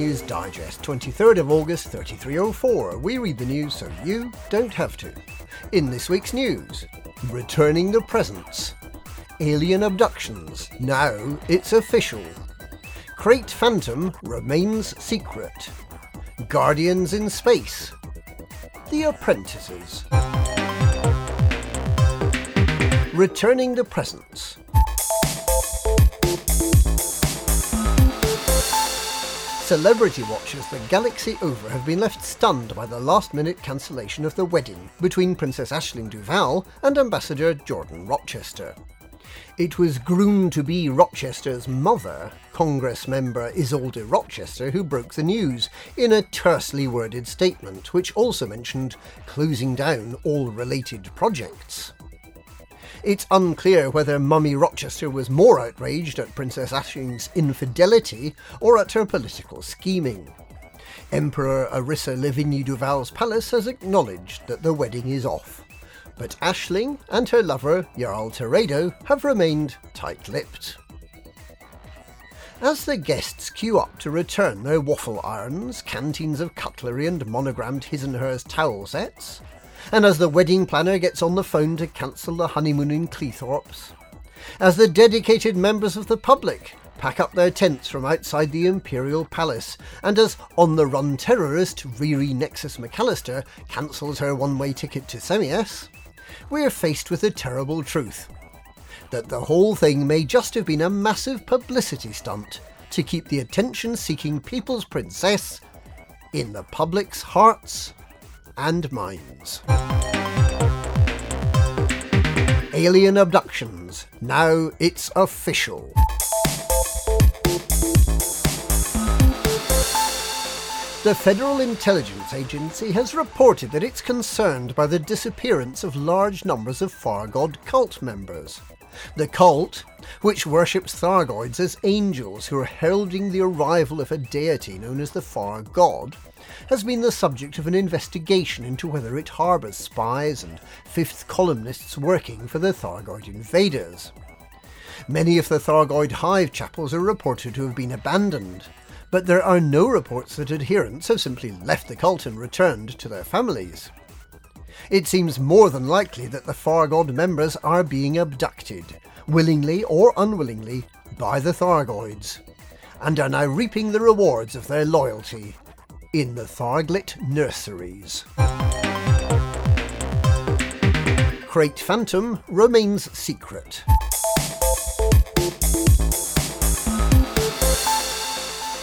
News Digest, 23rd of August 3304. We read the news so you don't have to. In this week's news, returning the presents. Alien abductions. Now it's official. Krait Phantom remains secret. Guardians in space. The Apprentices. Returning the presents. Celebrity watchers the galaxy over have been left stunned by the last minute cancellation of the wedding between Princess Aisling Duval and Ambassador Jordan Rochester. It was groomed to be Rochester's mother, Congress member Isolde Rochester, who broke the news in a tersely worded statement, which also mentioned closing down all related projects. It's unclear whether Mummy Rochester was more outraged at Princess Aisling's infidelity or at her political scheming. Emperor Arissa Lavigny Duval's palace has acknowledged that the wedding is off, but Aisling and her lover, Jarl Teredo, have remained tight-lipped. As the guests queue up to return their waffle irons, canteens of cutlery and monogrammed his and hers towel sets, and as the wedding planner gets on the phone to cancel the honeymoon in Cleethorpes, as the dedicated members of the public pack up their tents from outside the Imperial Palace, and as on the run terrorist Riri Nexus McAllister cancels her one way ticket to Semias, we're faced with the terrible truth. That the whole thing may just have been a massive publicity stunt to keep the attention seeking People's Princess in the public's hearts and minds. Alien abductions. Now it's official. The Federal Intelligence Agency has reported that it's concerned by the disappearance of large numbers of Thargoid cult members. The cult, which worships Thargoids as angels who are heralding the arrival of a deity known as the Far God, has been the subject of an investigation into whether it harbours spies and fifth columnists working for the Thargoid invaders. Many of the Thargoid hive chapels are reported to have been abandoned, but there are no reports that adherents have simply left the cult and returned to their families. It seems more than likely that the Thargoid members are being abducted, willingly or unwillingly, by the Thargoids, and are now reaping the rewards of their loyalty in the Tharglit nurseries. Krait Phantom remains secret.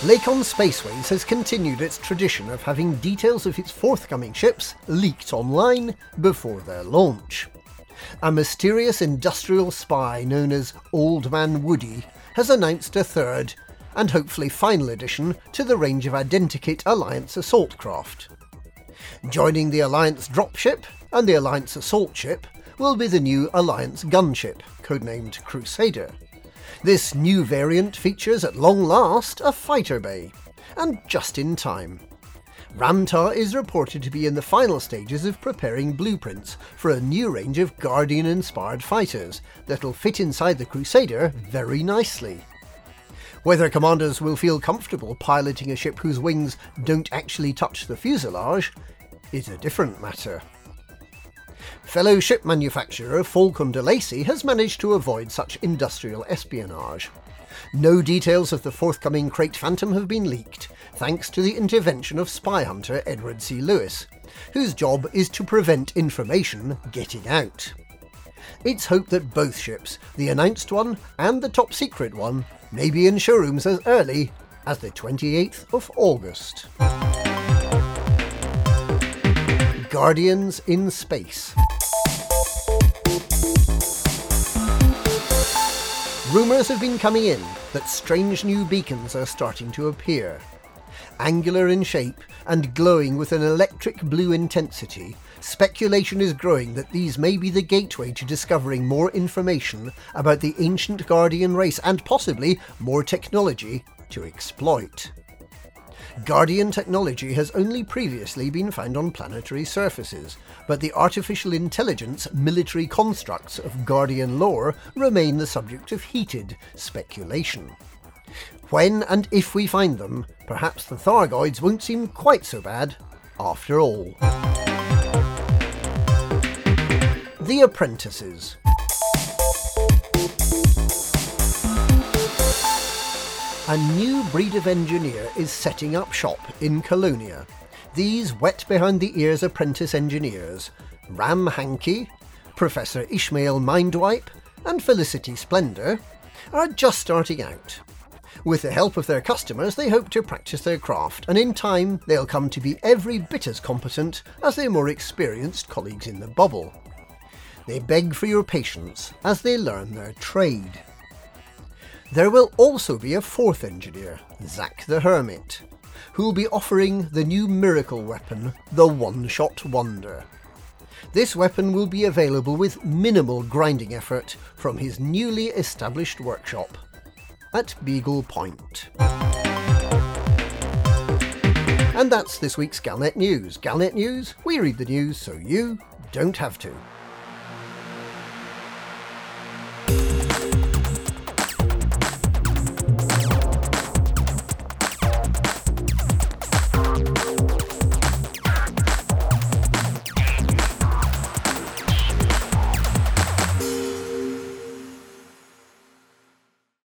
Lakon Spaceways has continued its tradition of having details of its forthcoming ships leaked online before their launch. A mysterious industrial spy known as Old Man Woody has announced a third and hopefully final addition to the range of Identikit Alliance assault craft. Joining the Alliance dropship and the Alliance assault ship will be the new Alliance gunship, codenamed Crusader. This new variant features at long last a fighter bay, and just in time. Ram Tah is reported to be in the final stages of preparing blueprints for a new range of Guardian inspired fighters that'll fit inside the Crusader very nicely. Whether commanders will feel comfortable piloting a ship whose wings don't actually touch the fuselage is a different matter. Fellow ship manufacturer Faulcon DeLacy has managed to avoid such industrial espionage. No details of the forthcoming Krait Phantom have been leaked, thanks to the intervention of spy hunter Edward C. Lewis, whose job is to prevent information getting out. It's hoped that both ships, the announced one and the top secret one, may be in showrooms as early as the 28th of August. Guardians in Space. Rumours have been coming in that strange new beacons are starting to appear. Angular in shape and glowing with an electric blue intensity, speculation is growing that these may be the gateway to discovering more information about the ancient Guardian race and possibly more technology to exploit. Guardian technology has only previously been found on planetary surfaces, but the artificial intelligence military constructs of Guardian lore remain the subject of heated speculation. When and if we find them, perhaps the Thargoids won't seem quite so bad after all. The Apprentices A new breed of engineer is setting up shop in Colonia. These wet behind the ears apprentice engineers, Ram Hankey, Professor Ishmael Mindwipe, and Felicity Splendor, are just starting out. With the help of their customers, they hope to practice their craft, and in time they'll come to be every bit as competent as their more experienced colleagues in the bubble. They beg for your patience as they learn their trade. There will also be a fourth engineer, Zack the Hermit, who will be offering the new miracle weapon, the One Shot Wonder. This weapon will be available with minimal grinding effort from his newly established workshop at Beagle Point. And that's this week's Galnet News. Galnet News, we read the news so you don't have to.